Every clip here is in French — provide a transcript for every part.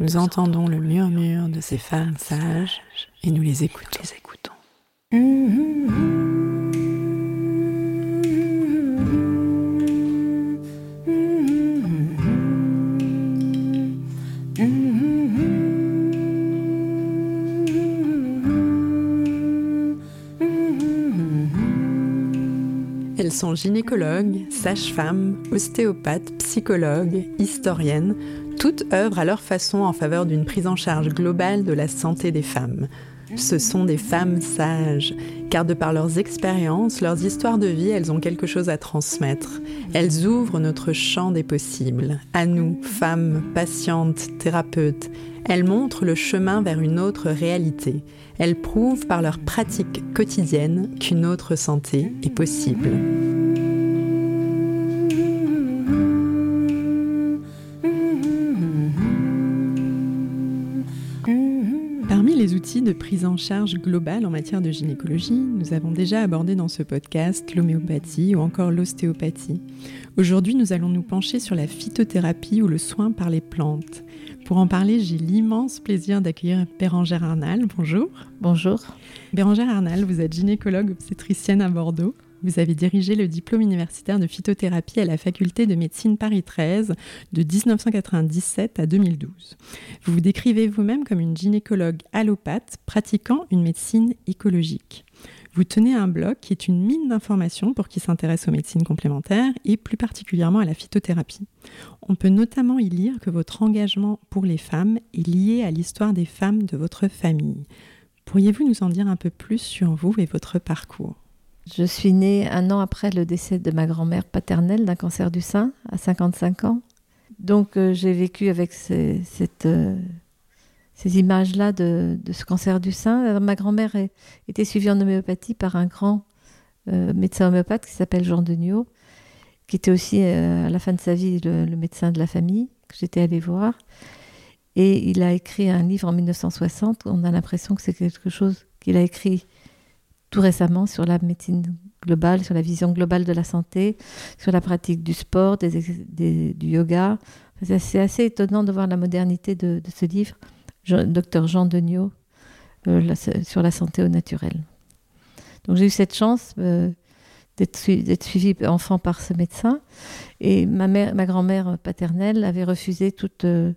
Nous entendons le murmure de ces femmes sages et nous les écoutons. Les écoutons. Elles sont gynécologues, sages-femmes, ostéopathes, psychologues, historiennes, toutes œuvrent à leur façon en faveur d'une prise en charge globale de la santé des femmes. Ce sont des femmes sages, car de par leurs expériences, leurs histoires de vie, elles ont quelque chose à transmettre. Elles ouvrent notre champ des possibles. À nous, femmes, patientes, thérapeutes, elles montrent le chemin vers une autre réalité. Elles prouvent par leur pratique quotidienne qu'une autre santé est possible. De prise en charge globale en matière de gynécologie, nous avons déjà abordé dans ce podcast l'homéopathie ou encore l'ostéopathie. Aujourd'hui, nous allons nous pencher sur la phytothérapie ou le soin par les plantes. Pour en parler, j'ai l'immense plaisir d'accueillir Bérangère Arnal. Bonjour. Bonjour. Bérangère Arnal, vous êtes gynécologue obstétricienne à Bordeaux. Vous avez dirigé le diplôme universitaire de phytothérapie à la faculté de médecine Paris 13 de 1997 à 2012. Vous vous décrivez vous-même comme une gynécologue allopathe pratiquant une médecine écologique. Vous tenez un blog qui est une mine d'informations pour qui s'intéresse aux médecines complémentaires et plus particulièrement à la phytothérapie. On peut notamment y lire que votre engagement pour les femmes est lié à l'histoire des femmes de votre famille. Pourriez-vous nous en dire un peu plus sur vous et votre parcours? Je suis née un an après le décès de ma grand-mère paternelle d'un cancer du sein à 55 ans. Donc euh, j'ai vécu avec euh, ces images-là de, ce cancer du sein. Alors, ma grand-mère était suivie en homéopathie par un grand euh, médecin homéopathe qui s'appelle Jean Deniot, qui était aussi euh, à la fin de sa vie le, le médecin de la famille, que j'étais allée voir. Et il a écrit un livre en 1960. On a l'impression que c'est quelque chose qu'il a écrit tout récemment sur la médecine globale, sur la vision globale de la santé, sur la pratique du sport, des, du yoga. C'est assez étonnant de voir la modernité de, ce livre docteur Jean Deniot euh, sur la santé au naturel. Donc j'ai eu cette chance euh, d'être suivi, suivie enfant par ce médecin et ma, ma grand-mère paternelle avait refusé toute, euh,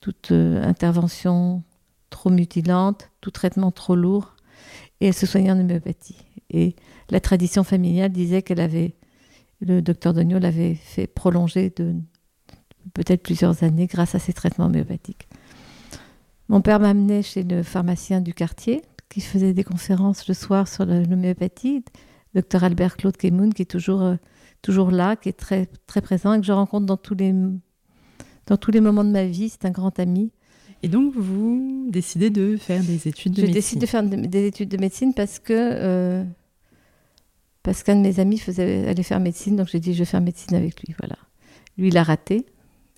toute euh, intervention trop mutilante, tout traitement trop lourd et elle se soignait en homéopathie. Et la tradition familiale disait qu'elle avait, le docteur Deniot l'avait fait prolonger de peut-être plusieurs années grâce à ces traitements homéopathiques. Mon père m'amenait chez le pharmacien du quartier qui faisait des conférences le soir sur l'homéopathie, docteur Albert Claude Kemoun, qui est toujours, euh, toujours là, qui est très, très présent et que je rencontre dans tous les, dans tous les moments de ma vie. C'est un grand ami. Et donc, vous décidez de faire des études de je médecine Je décide de faire des études de médecine parce que euh, parce qu'un de mes amis faisait, allait faire médecine, donc j'ai dit je vais faire médecine avec lui. Voilà. Lui, il a raté.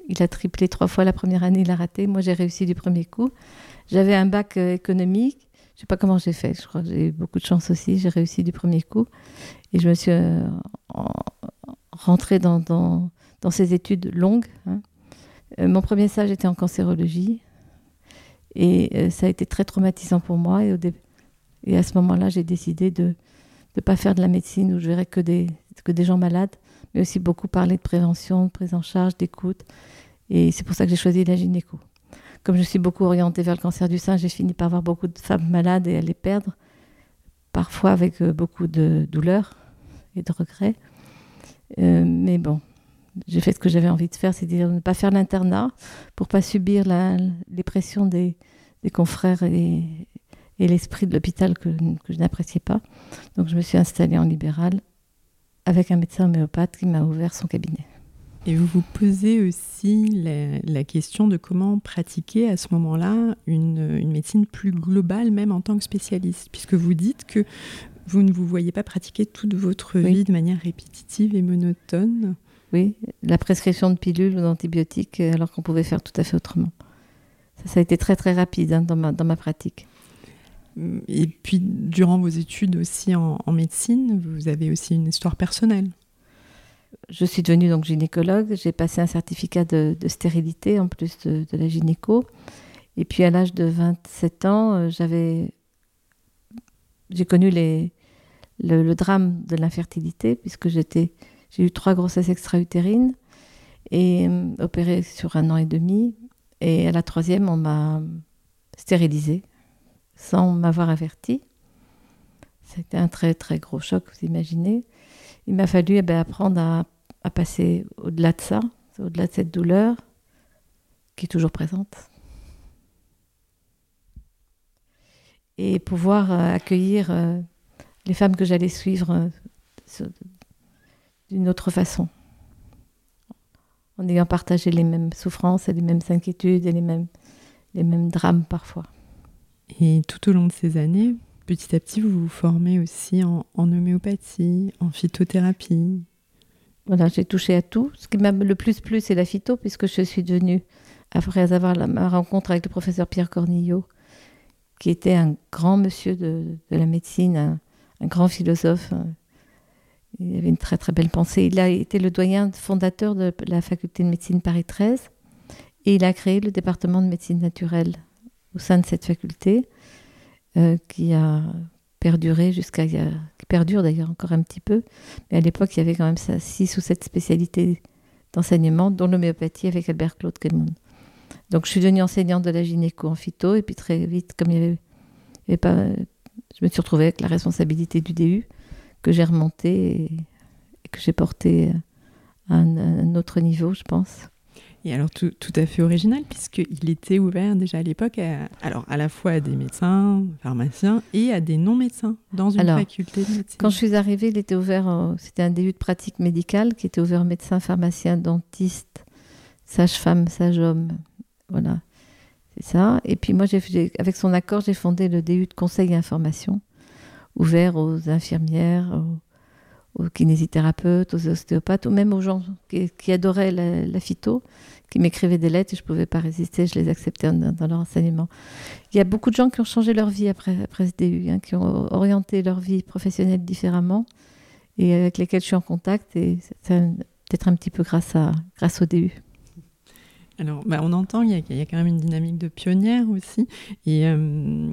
Il a triplé trois fois la première année, il a raté. Moi, j'ai réussi du premier coup. J'avais un bac euh, économique. Je sais pas comment j'ai fait. Je crois que j'ai eu beaucoup de chance aussi. J'ai réussi du premier coup. Et je me suis euh, rentrée dans, dans, dans, ces études longues. Hein. Euh, mon premier stage était en cancérologie. Et euh, ça a été très traumatisant pour moi. Et, à ce moment-là, j'ai décidé de ne pas faire de la médecine où je verrais que des, que des gens malades, mais aussi beaucoup parler de prévention, de prise en charge, d'écoute. Et c'est pour ça que j'ai choisi la gynéco. Comme je suis beaucoup orientée vers le cancer du sein, j'ai fini par voir beaucoup de femmes malades et à les perdre, parfois avec euh, beaucoup de douleur et de regrets. Euh, mais bon, j'ai fait ce que j'avais envie de faire, c'est-à-dire ne pas faire l'internat pour pas subir la, les pressions des, des confrères et, et l'esprit de l'hôpital que, que je n'appréciais pas. Donc je me suis installée en libéral avec un médecin homéopathe qui m'a ouvert son cabinet. Et vous vous posez aussi la, la question de comment pratiquer à ce moment-là une, une, médecine plus globale, même en tant que spécialiste, puisque vous dites que vous ne vous voyez pas pratiquer toute votre oui. vie de manière répétitive et monotone. Oui, la prescription de pilules ou d'antibiotiques, alors qu'on pouvait faire tout à fait autrement. Ça, ça a été très très rapide hein, dans, ma, dans ma pratique. Et puis, durant vos études aussi en, en, médecine, vous avez aussi une histoire personnelle. je suis devenue donc gynécologue. J'ai passé un certificat de, stérilité en plus de, la gynéco. Et puis à l'âge de 27 ans, euh, j'avais, j'ai connu les, le, drame de l'infertilité puisque j'étais, j'ai eu trois grossesses extra-utérines et euh, opérées sur un an et demi. Et à la troisième, on m'a stérilisée sans m'avoir averti. C'était un très très gros choc, vous imaginez. Il m'a fallu eh ben, apprendre à, passer au-delà de ça, au-delà de cette douleur qui est toujours présente. Et pouvoir euh, accueillir euh, les femmes que j'allais suivre d'une autre façon, en ayant partagé les mêmes souffrances et les mêmes inquiétudes et les mêmes, les mêmes drames parfois. Et tout au long de ces années, petit à petit, vous vous formez aussi en, homéopathie, en phytothérapie. Voilà, j'ai touché à tout. Ce qui m'a le plus plu, c'est la phyto, puisque je suis devenue, après avoir la, ma rencontre avec le professeur Pierre Cornillo, qui était un grand monsieur de, la médecine, un, grand philosophe. Il avait une très très belle pensée. Il a été le doyen fondateur de la faculté de médecine Paris 13 et il a créé le département de médecine naturelle au sein de cette faculté, euh, qui a perduré jusqu'à. qui perdure d'ailleurs encore un petit peu. Mais à l'époque, il y avait quand même ça, six ou sept spécialités d'enseignement, dont l'homéopathie avec Albert Claude Kelmon. Donc je suis devenue enseignante de la gynéco en phyto, et puis très vite, comme il y avait, pas. Je me suis retrouvée avec la responsabilité du DU, que j'ai remontée et, que j'ai portée à un autre niveau, je pense. Et alors tout, tout à fait original, puisqu'il était ouvert déjà à l'époque, à, alors à la fois à des médecins, pharmaciens, et à des non-médecins dans une faculté de médecine. Quand je suis arrivée, il était ouvert, c'était un début de pratique médicale qui était ouvert aux médecins, pharmaciens, dentistes, sages-femmes, sages-hommes. Voilà, c'est ça. Et puis moi, avec son accord, j'ai fondé le DU de conseil et information, ouvert aux infirmières, aux, kinésithérapeutes, aux ostéopathes, ou même aux gens qui, adoraient la, phyto qui m'écrivaient des lettres et je ne pouvais pas résister, je les acceptais dans, leur enseignement. Il y a beaucoup de gens qui ont changé leur vie après, après ce DU, hein, qui ont orienté leur vie professionnelle différemment et avec lesquels je suis en contact et c'est peut-être un petit peu grâce, à, grâce au DU. Alors, bah, on entend, il y, a, il y, a, quand même une dynamique de pionnière aussi. Et, euh,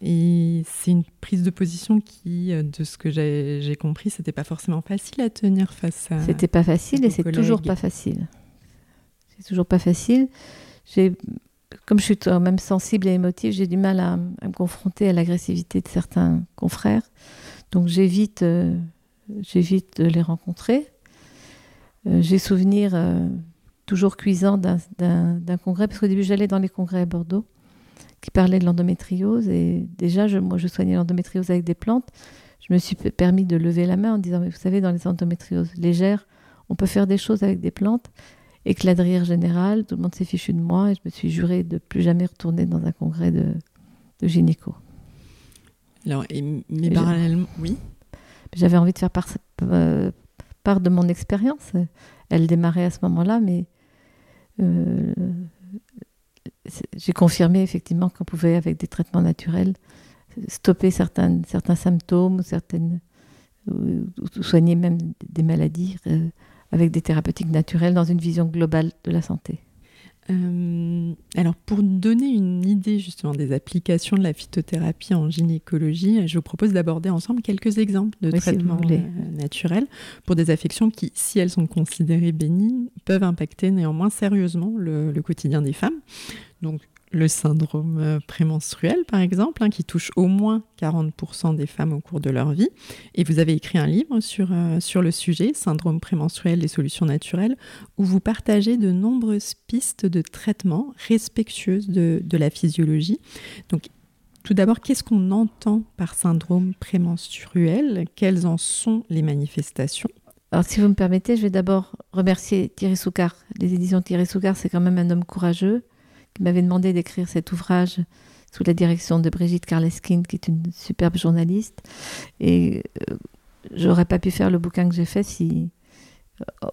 et c'est une prise de position qui, euh, de ce que j'ai compris, c'était pas forcément facile à tenir face à. C'était pas facile et c'est toujours pas facile c'est toujours pas facile. Comme je suis quand même sensible et émotive, j'ai du mal à, me confronter à l'agressivité de certains confrères. Donc j'évite, euh, j'évite de les rencontrer. Euh, j'ai souvenir toujours cuisant d'un, congrès, parce qu'au début j'allais dans les congrès à Bordeaux qui parlaient de l'endométriose et déjà je, moi je soignais l'endométriose avec des plantes. Je me suis permis de lever la main en disant mais vous savez dans les endométrioses légères on peut faire des choses avec des plantes éclat de rire général, tout le monde s'est fichu de moi et je me suis juré de plus jamais retourner dans un congrès de, de gynéco. Alors, mais parallèlement, oui J'avais envie de faire part, euh, part de mon expérience. Elle démarrait à ce moment-là, mais euh, j'ai confirmé effectivement qu'on pouvait, avec des traitements naturels, stopper certains, certains symptômes, certaines, ou, soigner même des maladies. Euh, avec des thérapeutiques naturelles dans une vision globale de la santé. Euh, alors pour donner une idée justement des applications de la phytothérapie en gynécologie, je vous propose d'aborder ensemble quelques exemples de traitements euh, naturels pour des affections qui, si elles sont considérées bénignes, peuvent impacter néanmoins sérieusement le, le quotidien des femmes. Donc le syndrome euh, prémenstruel, par exemple, hein, qui touche au moins 40% des femmes au cours de leur vie. Et vous avez écrit un livre sur, euh, sur le sujet, Syndrome prémenstruel, les solutions naturelles, où vous partagez de nombreuses pistes de traitement respectueuses de, de la physiologie. Donc, tout d'abord, qu'est-ce qu'on entend par syndrome prémenstruel? Quelles en sont les manifestations? Alors, si vous me permettez, je vais d'abord remercier Thierry Soucard. Les éditions Thierry Soucard, c'est quand même un homme courageux qui m'avait demandé d'écrire cet ouvrage sous la direction de Brigitte Karleskin, qui est une superbe journaliste. Et euh, j'aurais pas pu faire le bouquin que j'ai fait si euh,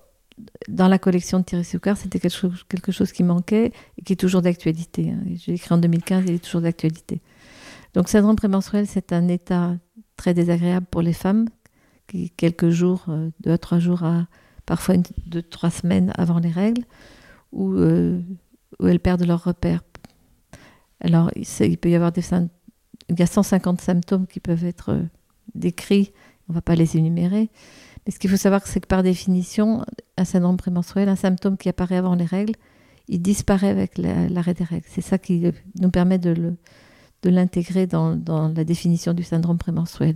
dans la collection de Thierry Soucard, c'était quelque chose, qui manquait et qui est toujours d'actualité. Hein. J'ai écrit en 2015, il est toujours d'actualité. Donc, syndrome prémenstruel, c'est un état très désagréable pour les femmes qui, quelques jours, euh, deux à trois jours parfois une, deux, trois semaines avant les règles, où, euh, où elles perdent leur repère. Alors, il, peut y avoir des il y a 150 symptômes qui peuvent être euh, décrits, on ne va pas les énumérer. Mais ce qu'il faut savoir, c'est que par définition, un syndrome prémenstruel, un symptôme qui apparaît avant les règles, il disparaît avec l'arrêt des règles. C'est ça qui nous permet de le, de l'intégrer dans, dans, la définition du syndrome prémenstruel.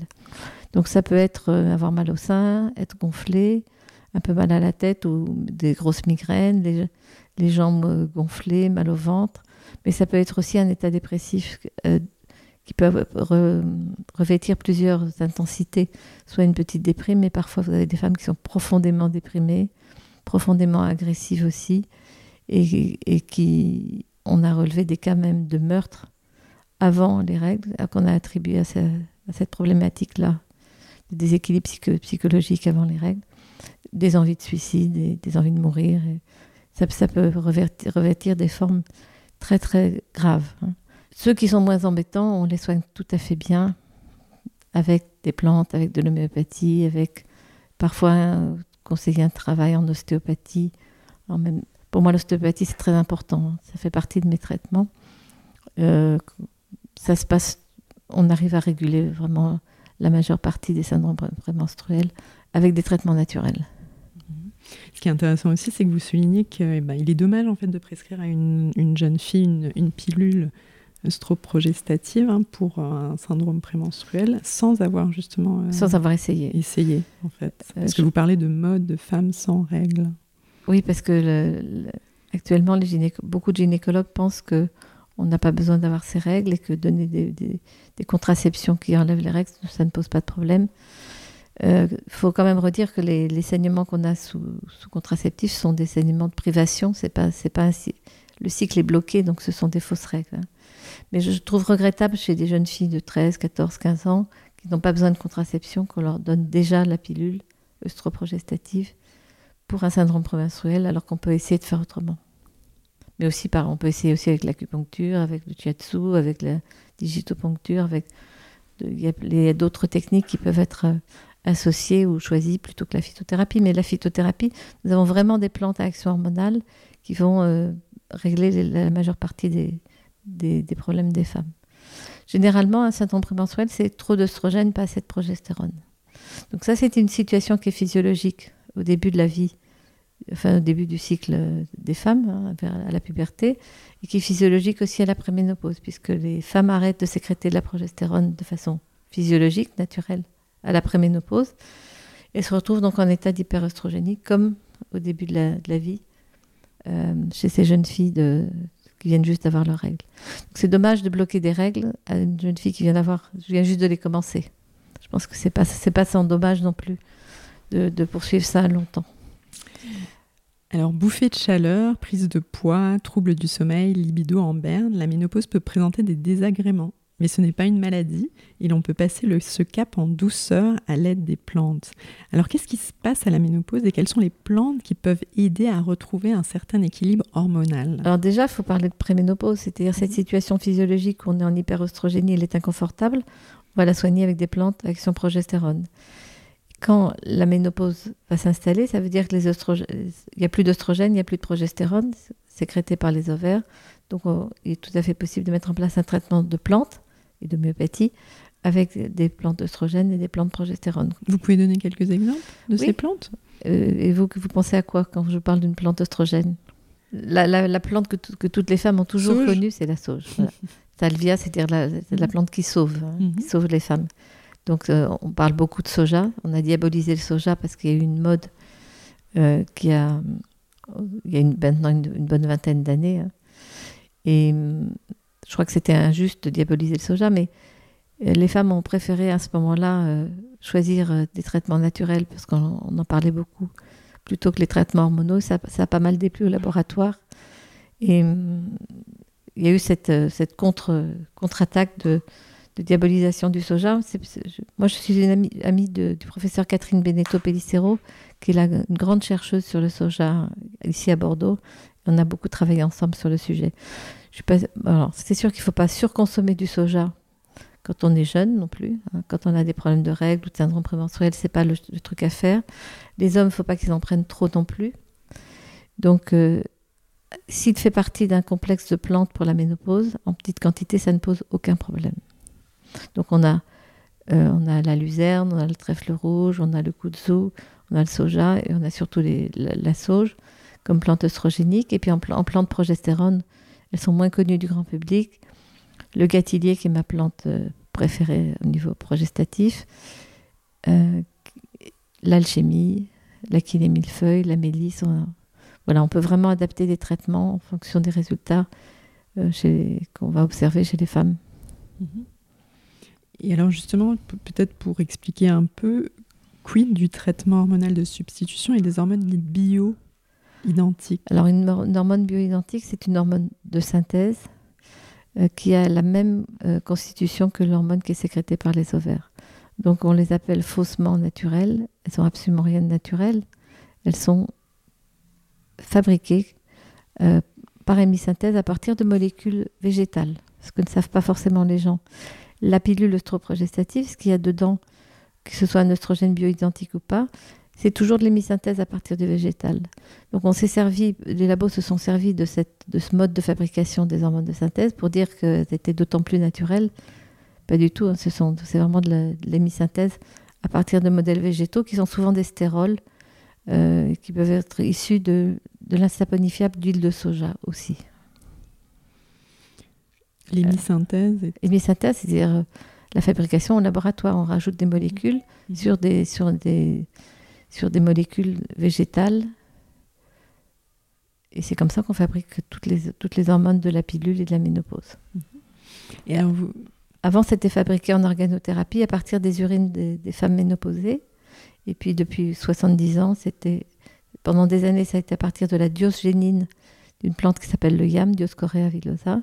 Donc ça peut être euh, avoir mal au sein, être gonflé, un peu mal à la tête ou des grosses migraines, les jambes euh, gonflées, mal au ventre. Mais ça peut être aussi un état dépressif euh, qui peut revêtir plusieurs intensités, soit une petite déprime, mais parfois vous avez des femmes qui sont profondément déprimées, profondément agressives aussi, et, et qui, on a relevé des cas même de meurtre avant les règles, qu'on a attribué à, cette problématique-là, des déséquilibre psychologique avant les règles, des envies de suicide, des, envies de mourir. Ça, peut revêtir, des formes très très graves. Hein. Ceux qui sont moins embêtants, on les soigne tout à fait bien avec des plantes, avec de l'homéopathie, avec parfois conseiller un travail en ostéopathie. pour moi, l'ostéopathie, c'est très important. Ça fait partie de mes traitements. Euh, ça se passe, on arrive à réguler vraiment la majeure partie des syndromes prémenstruels avec des traitements naturels. Ce qui est intéressant aussi, c'est que vous soulignez qu'il eh ben, est dommage en fait de prescrire à une, jeune fille une, pilule œstroprogestative hein, pour un syndrome prémenstruel sans avoir justement euh, sans avoir essayé. essayé en fait. Euh, parce que vous parlez de mode de femmes sans règles. Oui parce que actuellement les beaucoup de gynécologues pensent que on n'a pas besoin d'avoir ces règles et que donner des, contraceptions qui enlèvent les règles, ça ne pose pas de problème. Il euh, faut quand même redire que les, saignements qu'on a sous, sous, contraceptifs sont des saignements de privation. C'est pas, c'est pas le cycle est bloqué, donc ce sont des fausses règles. Mais je trouve regrettable chez des jeunes filles de 13, 14, 15 ans qui n'ont pas besoin de contraception qu'on leur donne déjà la pilule œstroprogestative pour un syndrome prémenstruel alors qu'on peut essayer de faire autrement. Mais aussi, par, on peut essayer aussi avec l'acupuncture, avec le shiatsu, avec la digitopuncture, avec il y a d'autres techniques qui peuvent être euh, associées ou choisies plutôt que la phytothérapie. Mais la phytothérapie, nous avons vraiment des plantes à action hormonale qui vont euh, régler la majeure partie des, des, problèmes des femmes. Généralement, un syndrome prémenstruel, c'est trop d'œstrogène, pas assez de progestérone. Donc ça, c'est une situation qui est physiologique au début de la vie enfin, au début du cycle des femmes, hein, à la puberté, et qui est physiologique aussi à la préménopause, puisque les femmes arrêtent de sécréter de la progestérone de façon physiologique, naturelle, à la préménopause, et se retrouvent donc en état d'hyperestrogénie, comme au début de la, vie, euh, chez ces jeunes filles qui viennent juste d'avoir leurs règles. C'est dommage de bloquer des règles à une jeune fille qui vient juste de les commencer. Je pense que c'est pas, pas sans dommage non plus de, de poursuivre ça longtemps. Alors, bouffée de chaleur, prise de poids, troubles du sommeil, libido en berne, la ménopause peut présenter des désagréments. Mais ce n'est pas une maladie et l'on peut passer le, ce cap en douceur à l'aide des plantes. Alors qu'est-ce qui se passe à la ménopause et quelles sont les plantes qui peuvent aider à retrouver un certain équilibre hormonal? Alors déjà, il faut parler de préménopause, c'est-à-dire cette situation physiologique où on est en hyperostrogénie, elle est inconfortable. On va la soigner avec des plantes avec son progestérone. Quand la ménopause va s'installer, ça veut dire que les il n'y a plus d'oestrogène, il n'y a plus de progestérone sécrété par les ovaires. Donc, il est tout à fait possible de mettre en place un traitement de plantes et de myopathie avec des plantes d'oestrogène et des plantes progestérone. Vous pouvez donner quelques exemples de ces plantes? Euh, Et vous, vous pensez à quoi quand je parle d'une plante oestrogène la, plante que, toutes les femmes ont toujours connue, c'est la sauge. Salvia, c'est-à-dire la, la, plante qui sauve, hein, qui mhm. sauve les femmes. Donc euh, on parle beaucoup de soja. On a diabolisé le soja parce qu'il y a eu une mode euh, qui a, il y a une, maintenant une, bonne vingtaine d'années. Hein. Et hum, je crois que c'était injuste de diaboliser le soja, mais euh, les femmes ont préféré à ce moment-là choisir des traitements naturels parce qu'on en parlait beaucoup plutôt que les traitements hormonaux. Ça, a pas mal déplu au laboratoire. Et hum, il y a eu cette, cette contre, contre-attaque de diabolisation du soja. moi, je suis une amie, du professeur Catherine Benetto Pellicero, qui est la, une grande chercheuse sur le soja ici à Bordeaux. On a beaucoup travaillé ensemble sur le sujet. C'est sûr qu'il ne faut pas surconsommer du soja quand on est jeune non plus. Hein. Quand on a des problèmes de règles ou de syndrome prémenstruel, c'est pas le, truc à faire. Les hommes, il faut pas qu'ils en prennent trop non plus. Donc, euh, s'il fait partie d'un complexe de plantes pour la ménopause, en petite quantité, ça ne pose aucun problème. Donc, on a, euh, la luzerne, on a le trèfle rouge, on a le kudzu, on a le soja et on a surtout la, sauge comme plante œstrogénique. Et puis en, en plante progestérone, elles sont moins connues du grand public le gâtillier qui est ma plante euh, préférée au niveau progestatif, euh, l'alchimie, l'achillée millefeuille, la mélisse. On, voilà, on peut vraiment adapter des traitements en fonction des résultats euh, qu'on va observer chez les femmes. Et alors justement, peut-être pour expliquer un peu, quid du traitement hormonal de substitution et des hormones Alors une, une hormone bio-identique, c'est une hormone de synthèse euh, qui a la même euh, constitution que l'hormone qui est sécrétée par les ovaires. Donc on les appelle faussement naturelles. Elles sont absolument rien de naturel. Elles sont fabriquées euh, par hémisynthèse à partir de molécules végétales, ce que ne savent pas forcément les gens. La pilule œstroprogestative, ce qu'il y a dedans, que ce soit un œstrogène bioidentique ou pas, c'est toujours de l'hémisynthèse à partir du végétal. Donc on s'est servi, les labos se sont servis de, cette, de ce mode de fabrication des hormones de synthèse pour dire que c'était d'autant plus naturel. Pas du tout, hein, ce c'est vraiment de l'hémisynthèse à partir de modèles végétaux qui sont souvent des stérols, euh, qui peuvent être issus de, de l'insaponifiable d'huile de soja aussi. L'hémisynthèse L'hémisynthèse, c'est-à-dire euh, la fabrication au laboratoire. On rajoute des molécules mmh. sur des, sur des, sur des molécules végétales. Et c'est comme ça qu'on fabrique toutes les, toutes les hormones de la pilule et de la ménopause. Et Avant, c'était fabriqué en organothérapie à partir des urines des, femmes ménopausées. Et puis depuis 70 ans, c'était pendant des années, ça a été à partir de la diosgénine d'une plante qui s'appelle le yam, Dioscorea villosa.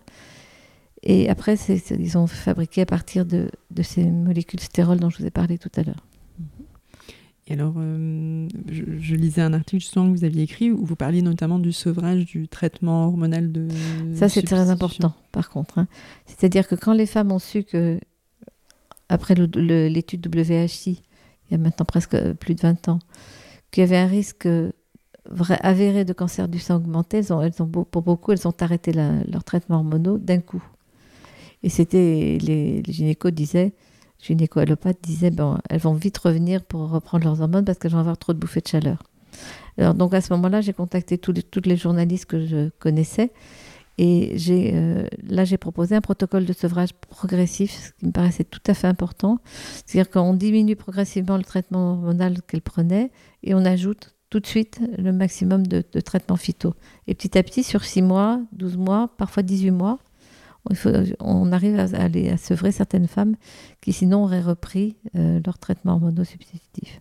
Et après, ils ont fabriqué à partir de, de ces molécules stéroles dont je vous ai parlé tout à l'heure. Et alors, euh, je, lisais un article justement que vous aviez écrit où vous parliez notamment du sevrage du traitement hormonal de. Ça, c'est très important, par contre. Hein. C'est-à-dire que quand les femmes ont su que, après l'étude WHI, il y a maintenant presque euh, plus de 20 ans, qu'il y avait un risque vrai, avéré de cancer du sein augmenté, elles ont, elles ont, pour beaucoup, elles ont arrêté leur traitement hormonaux d'un coup. Et c'était, les, les gynécos disaient, gynéco-allopathe disait bon, elles vont vite revenir pour reprendre leurs hormones parce qu'elles vont avoir trop de bouffées de chaleur. Alors, donc à ce moment-là, j'ai contacté toutes les journalistes que je connaissais et j'ai, euh, là, j'ai proposé un protocole de sevrage progressif, ce qui me paraissait tout à fait important. C'est-à-dire qu'on diminue progressivement le traitement hormonal qu'elle prenait et on ajoute tout de suite le maximum de, de traitements phyto. Et petit à petit, sur 6 mois, 12 mois, parfois 18 mois, on arrive à, aller à sevrer certaines femmes qui sinon auraient repris euh, leur traitement hormono-substitutif.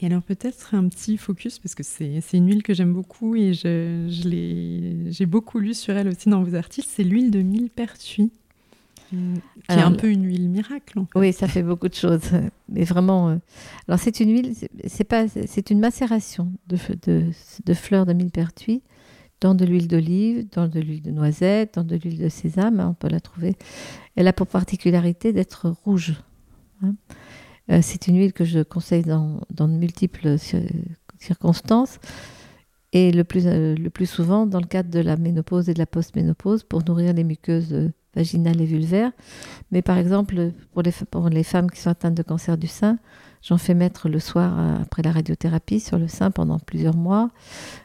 Et alors peut-être un petit focus, parce que c'est une huile que j'aime beaucoup et j'ai je, beaucoup lu sur elle aussi dans vos articles, c'est l'huile de millepertuis, qui est un peu une huile miracle. Oui, ça fait beaucoup de choses, mais vraiment. Euh, alors c'est une huile, c'est pas, c'est une macération de, de, de fleurs de millepertuis dans de l'huile d'olive, dans de l'huile de noisette, dans de l'huile de sésame, hein, on peut la trouver. Elle a pour particularité d'être rouge. Hein. Euh, c'est une huile que je conseille dans, de multiples circonstances et le plus, euh, le plus souvent dans le cadre de la ménopause et de la post-ménopause pour nourrir les muqueuses vaginales et vulvaires. Mais par exemple, pour les, pour les femmes qui sont atteintes de cancer du sein, J'en fais mettre le soir euh, après la radiothérapie sur le sein pendant plusieurs mois.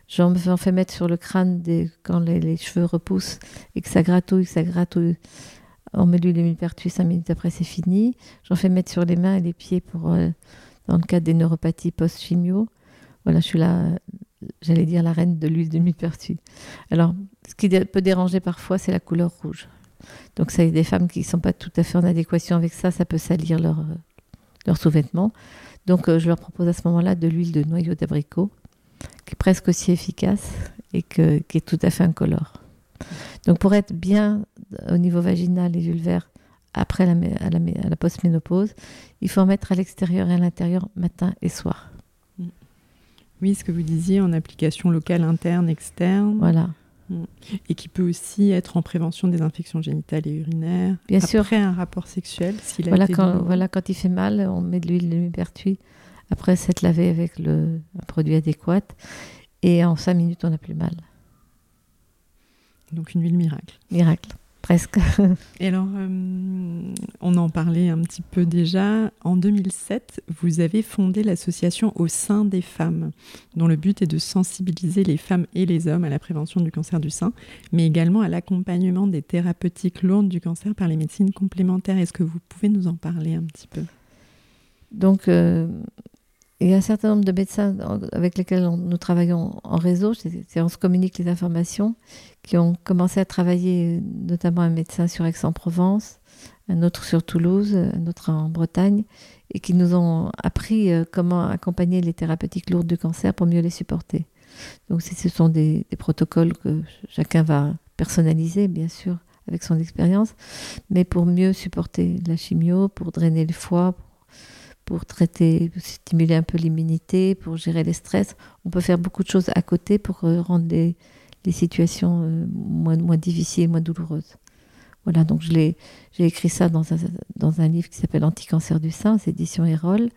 J'en fais mettre sur le crâne quand les, cheveux repoussent et que ça gratouille, ça gratouille. On met l'huile millepertuis, cinq minutes après c'est fini. J'en fais mettre sur les mains et les pieds pour, euh, dans le cas des neuropathies post-chimio. Voilà, je suis là, j'allais dire la reine de l'huile de millepertuis. Alors, ce qui peut déranger parfois, c'est la couleur rouge. Donc, ça y a des femmes qui ne sont pas tout à fait en adéquation avec ça, ça peut salir leur, leurs sous-vêtements. Donc euh, je leur propose à ce moment-là de l'huile de noyau d'abricot, qui est presque aussi efficace et qui est tout à fait incolore. Donc pour être bien au niveau vaginal et vulvaire après la, à la, à la post-ménopause, il faut en mettre à l'extérieur et à l'intérieur matin et soir. Oui, ce que vous disiez en application locale, interne, externe. Voilà. Et qui peut aussi être en prévention des infections génitales et urinaires. Bien après sûr. Après un rapport sexuel, s'il a voilà, été quand, douloureux. voilà, quand il fait mal, on met de l'huile de millepertuis. Après, s'être lavé avec le, un produit adéquat. Et en 5 minutes, on n'a plus mal. Donc une huile miracle. Miracle, presque. Et alors, euh, on en parlait un petit peu déjà. En 2007, vous avez fondé l'association Au sein des femmes, dont le but est de sensibiliser les femmes et les hommes à la prévention du cancer du sein, mais également à l'accompagnement des thérapeutiques lourdes du cancer par les médecines complémentaires. Est-ce que vous pouvez nous en parler un petit peu? Donc, euh, il y a un certain nombre de médecins avec lesquels nous travaillons en réseau, c'est, on se communique les informations, qui ont commencé à travailler, notamment un médecin sur Aix-en-Provence, un autre sur Toulouse, un autre en Bretagne, et qui nous ont appris euh, comment accompagner les thérapeutiques lourdes du cancer pour mieux les supporter. Donc, ce sont des, protocoles que chacun va personnaliser, bien sûr, avec son expérience, mais pour mieux supporter la chimio, pour drainer le foie, traiter, pour stimuler un peu l'immunité, pour gérer les stress. On peut faire beaucoup de choses à côté pour euh, rendre les, situations euh, moins, moins difficiles, moins douloureuses. Voilà, donc j'ai écrit ça dans un, dans un livre qui s'appelle Anticancer du sein, c'est édition Erol.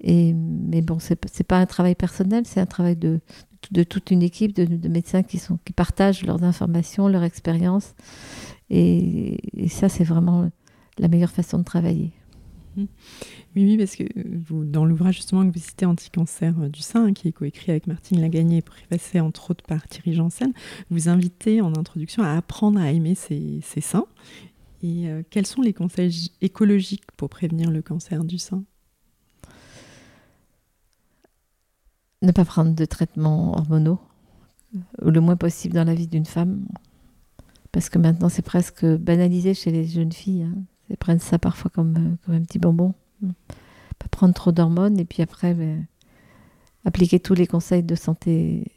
Et, mais bon, c'est c'est pas un travail personnel, c'est un travail de, de toute une équipe de, de médecins qui, sont, qui partagent leurs informations, leur expérience. Et ça, c'est vraiment la meilleure façon de travailler. Oui, oui, parce que vous, dans l'ouvrage justement que vous citez Anticancer euh, du sein, qui est coécrit avec Martine Lagagné et préfacé entre autres par Thierry Janssen, vous invitez en introduction à apprendre à aimer ses, ses seins. Et euh, quels sont les conseils écologiques pour prévenir le cancer du sein? Ne pas prendre de traitements hormonaux, ou le moins possible dans la vie d'une femme. Parce que maintenant, c'est presque banalisé chez les jeunes filles. hein. Elles prennent ça parfois comme, euh, comme un petit bonbon. Pas prendre trop d'hormones et puis après, ben, appliquer tous les conseils de santé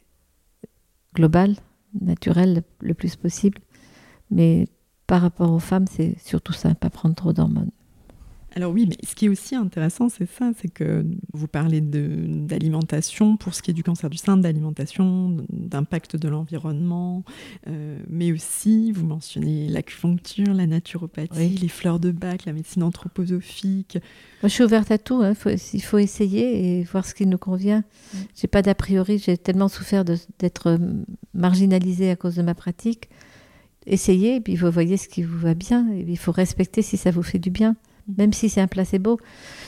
globale, naturelle, le plus possible. Mais par rapport aux femmes, c'est surtout ça, pas prendre trop d'hormones. Alors oui, mais ce qui est aussi intéressant, c'est ça, c'est que vous parlez d'alimentation pour ce qui est du cancer du sein, d'alimentation, d'impact de l'environnement, euh, mais aussi vous mentionnez l'acupuncture, la naturopathie, Oui. les fleurs de bac, la médecine anthroposophique. Moi, je suis ouverte à tout. hein. Faut- il faut essayer et voir ce qui nous convient. Mm. J'ai pas d'a priori. J'ai tellement souffert d'être marginalisée à cause de ma pratique. Essayez et puis vous voyez ce qui vous va bien. Et il faut respecter si ça vous fait du bien. Même si c'est un placebo.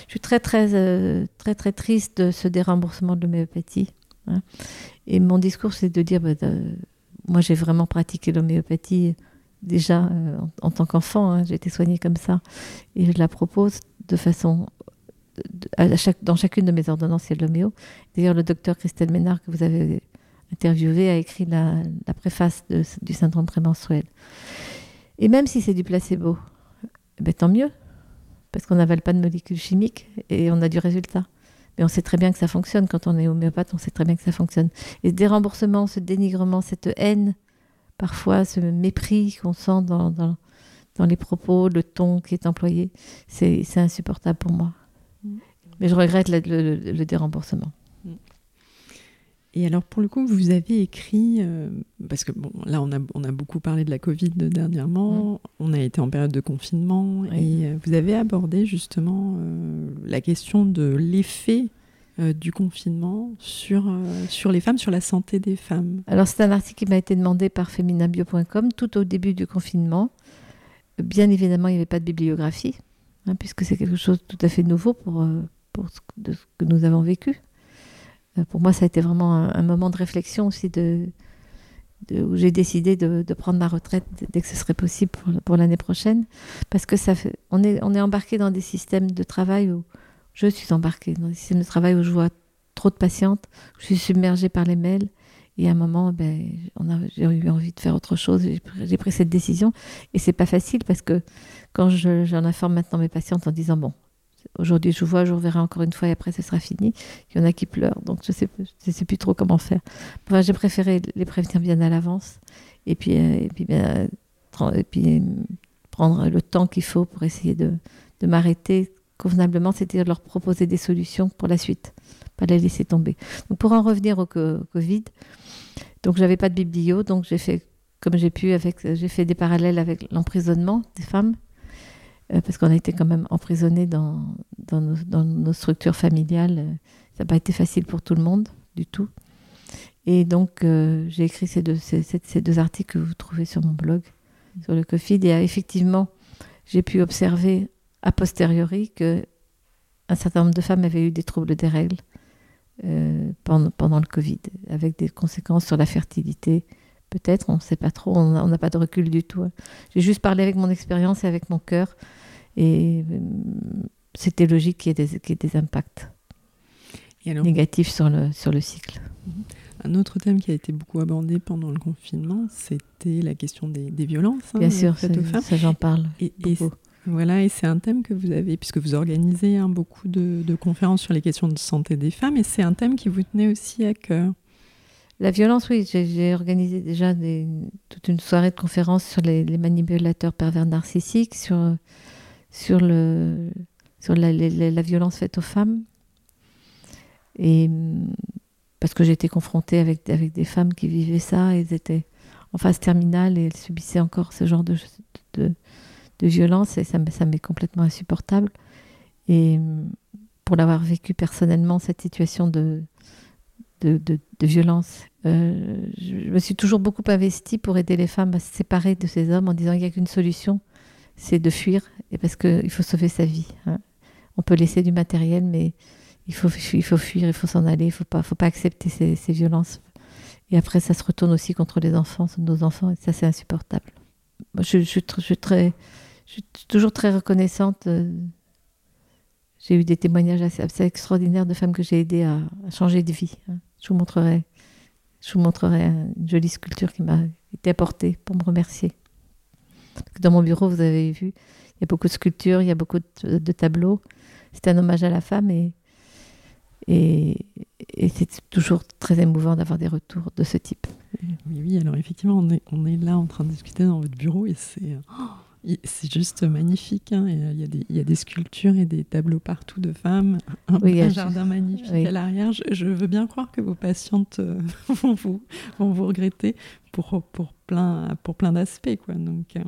Je suis très très euh, très très triste de ce déremboursement de l'homéopathie. hein. Et mon discours, c'est de dire, bah, moi, j'ai vraiment pratiqué l'homéopathie déjà euh, en, tant qu'enfant. hein. J'ai été soignée comme ça et je la propose de façon dans chacune de mes ordonnances, il y a de l'homéo. D'ailleurs, le docteur Christelle Ménard, que vous avez interviewé, a écrit la, préface du syndrome prémenstruel. Et même si c'est du placebo, eh ben, tant mieux, parce qu'on n'avale pas de molécules chimiques et on a du résultat. Mais on sait très bien que ça fonctionne. Quand on est homéopathe, on sait très bien que ça fonctionne. Et ce déremboursement, ce dénigrement, cette haine, parfois ce mépris qu'on sent dans, dans, dans les propos, le ton qui est employé, c'est insupportable pour moi. Mm. Mais je regrette le, le- le déremboursement. Et alors pour le coup, vous avez écrit, euh, parce que bon, là on a, on a beaucoup parlé de la Covid dernièrement, on a été en période de confinement, Mm. Oui. et euh, vous avez abordé justement euh, la question de l'effet du confinement sur, sur les femmes, sur la santé des femmes. Alors, c'est un article qui m'a été demandé par feminabio.com tout au début du confinement. Bien évidemment, il n'y avait pas de bibliographie, hein, puisque c'est quelque chose de tout à fait nouveau pour, ce que nous avons vécu. Euh, pour moi, ça a été vraiment un, moment de réflexion aussi, où j'ai décidé de, prendre ma retraite dès que ce serait possible pour, l'année prochaine, parce que ça fait, on, est, on embarqué dans des systèmes de travail où je suis embarquée dans des systèmes de travail où je vois trop de patientes, où je suis submergée par les mails. Et à un moment, ben, j'ai eu envie de faire autre chose. J'ai pris, cette décision. Et c'est pas facile parce que quand je- j'en informe maintenant mes patientes en disant bon, aujourd'hui je vois, je vous verrai encore une fois et après ce sera fini. Il y en a qui pleurent, donc je je sais plus trop comment faire. Enfin, j'ai préféré les prévenir bien à l'avance et puis, euh, euh, prendre le temps qu'il faut pour essayer de, m'arrêter convenablement, c'est-à-dire leur proposer des solutions pour la suite, pas les laisser tomber. Pour en revenir au, co- au Covid, Donc j'avais pas de biblio, donc j'ai fait comme j'ai pu avec j'ai fait des parallèles avec l'emprisonnement des femmes parce qu'on a été quand même emprisonnés dans, nos, structures familiales. Ça n'a pas été facile pour tout le monde du tout. Et donc euh, j'ai écrit ces deux, articles que vous trouvez sur mon blog sur le Covid et effectivement j'ai pu observer a posteriori que un certain nombre de femmes avaient eu des troubles des règles euh, pendant le Covid, avec des conséquences sur la fertilité. Peut-être, on ne sait pas trop, on n'a pas de recul du tout. Hein. J'ai juste parlé avec mon expérience et avec mon cœur, et euh, c'était logique qu'il y, ait des, impacts négatifs sur le, sur le cycle. Mhm. Un autre thème qui a été beaucoup abordé pendant le confinement, c'était la question des, violences. Hein, Bien sûr, ça j'en parle. Et, voilà, et c'est un thème que vous avez, puisque vous organisez hein, beaucoup de, conférences sur les questions de santé des femmes, et c'est un thème qui vous tenait aussi à cœur. La violence, oui, j'ai organisé déjà toute une soirée de conférences sur les, manipulateurs pervers narcissiques, sur, sur, le, sur la, violence faite aux femmes. Et parce que j'étais confrontée avec, avec des femmes qui vivaient ça, elles étaient en phase terminale et elles subissaient encore ce genre de, de, de violence et ça, ça m'est complètement insupportable. Et pour l'avoir vécu personnellement, cette situation de, de, de, violence, euh, je me suis toujours beaucoup investie pour aider les femmes à se séparer de ces hommes en disant qu'il n'y a qu'une solution, c'est de fuir, parce qu'il faut sauver sa vie. Hein. On peut laisser du matériel, mais il faut, il faut fuir, il faut s'en aller, il ne faut pas, accepter ces, ces, violences. Et après, ça se retourne aussi contre les enfants, nos enfants, et ça, c'est insupportable. Je suis toujours très reconnaissante. Euh, j'ai eu des témoignages assez, extraordinaires de femmes que j'ai aidées à, changer de vie. Hein. Je vous montrerai, je vous montrerai une jolie sculpture qui m'a été apportée pour me remercier. Dans mon bureau, vous avez vu, il y a beaucoup de sculptures, il y a beaucoup de, tableaux. C'est un hommage à la femme et, c'est toujours très émouvant d'avoir des retours de ce type. Oui, oui, alors effectivement, on est, on est là en train de discuter dans votre bureau et c'est... Oh, c'est juste magnifique. Hein. Il, y a des, il, y a des, sculptures et des tableaux partout de femmes. Un, jardin magnifique à l'arrière. Je, veux bien croire que vos patientes euh, vont, vous, vont vous regretter pour, pour plein, pour plein d'aspects. Donc, euh,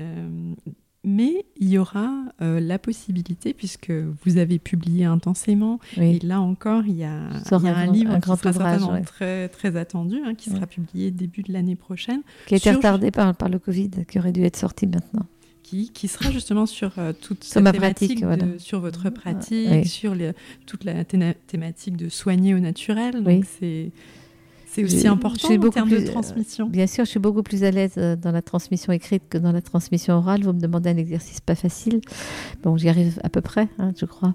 euh, mais il y aura euh, la possibilité, puisque vous avez publié intensément, et là encore, il y a, un, livre qui sera certainement très, très attendu, hein, qui sera publié début de l'année prochaine. Qui a été retardé par, par le Covid, qui aurait dû être sorti maintenant. Qui, qui, sera justement sur euh, toute cette thématique, pratique, sur votre pratique, sur les, toute la thématique de soigner au naturel. Donc c'est c'est aussi important en termes de transmission. Bien sûr, je suis beaucoup plus à l'aise euh, dans la transmission écrite que dans la transmission orale. Vous me demandez un exercice pas facile. Bon, j'y arrive à peu près, hein, je crois.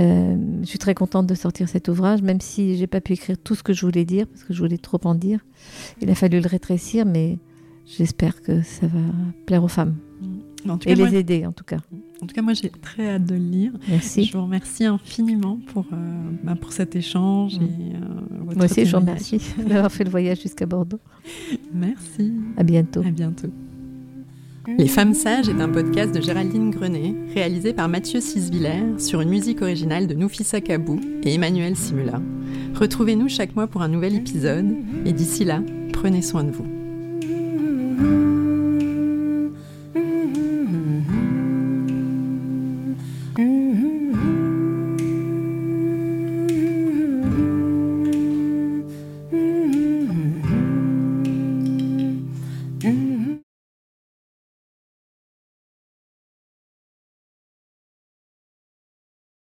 Euh, je suis très contente de sortir cet ouvrage, même si j'ai pas pu écrire tout ce que je voulais dire, parce que je voulais trop en dire. Il a fallu le rétrécir, mais j'espère que ça va plaire aux femmes. Et les aider, en tout cas. En tout cas, moi, j'ai très hâte de le lire. Merci. Je vous remercie infiniment pour, euh, bah, pour cet échange. Mm. Et, euh, votre moi aussi, je vous remercie d'avoir fait le voyage jusqu'à Bordeaux. Merci. À bientôt. À bientôt. Les Femmes Sages est un podcast de Géraldine Grenet, réalisé par Mathieu Sisviller sur une musique originale de Noufissa Kabou et Emmanuel Simula. Retrouvez-nous chaque mois pour un nouvel épisode, et d'ici là, prenez soin de vous.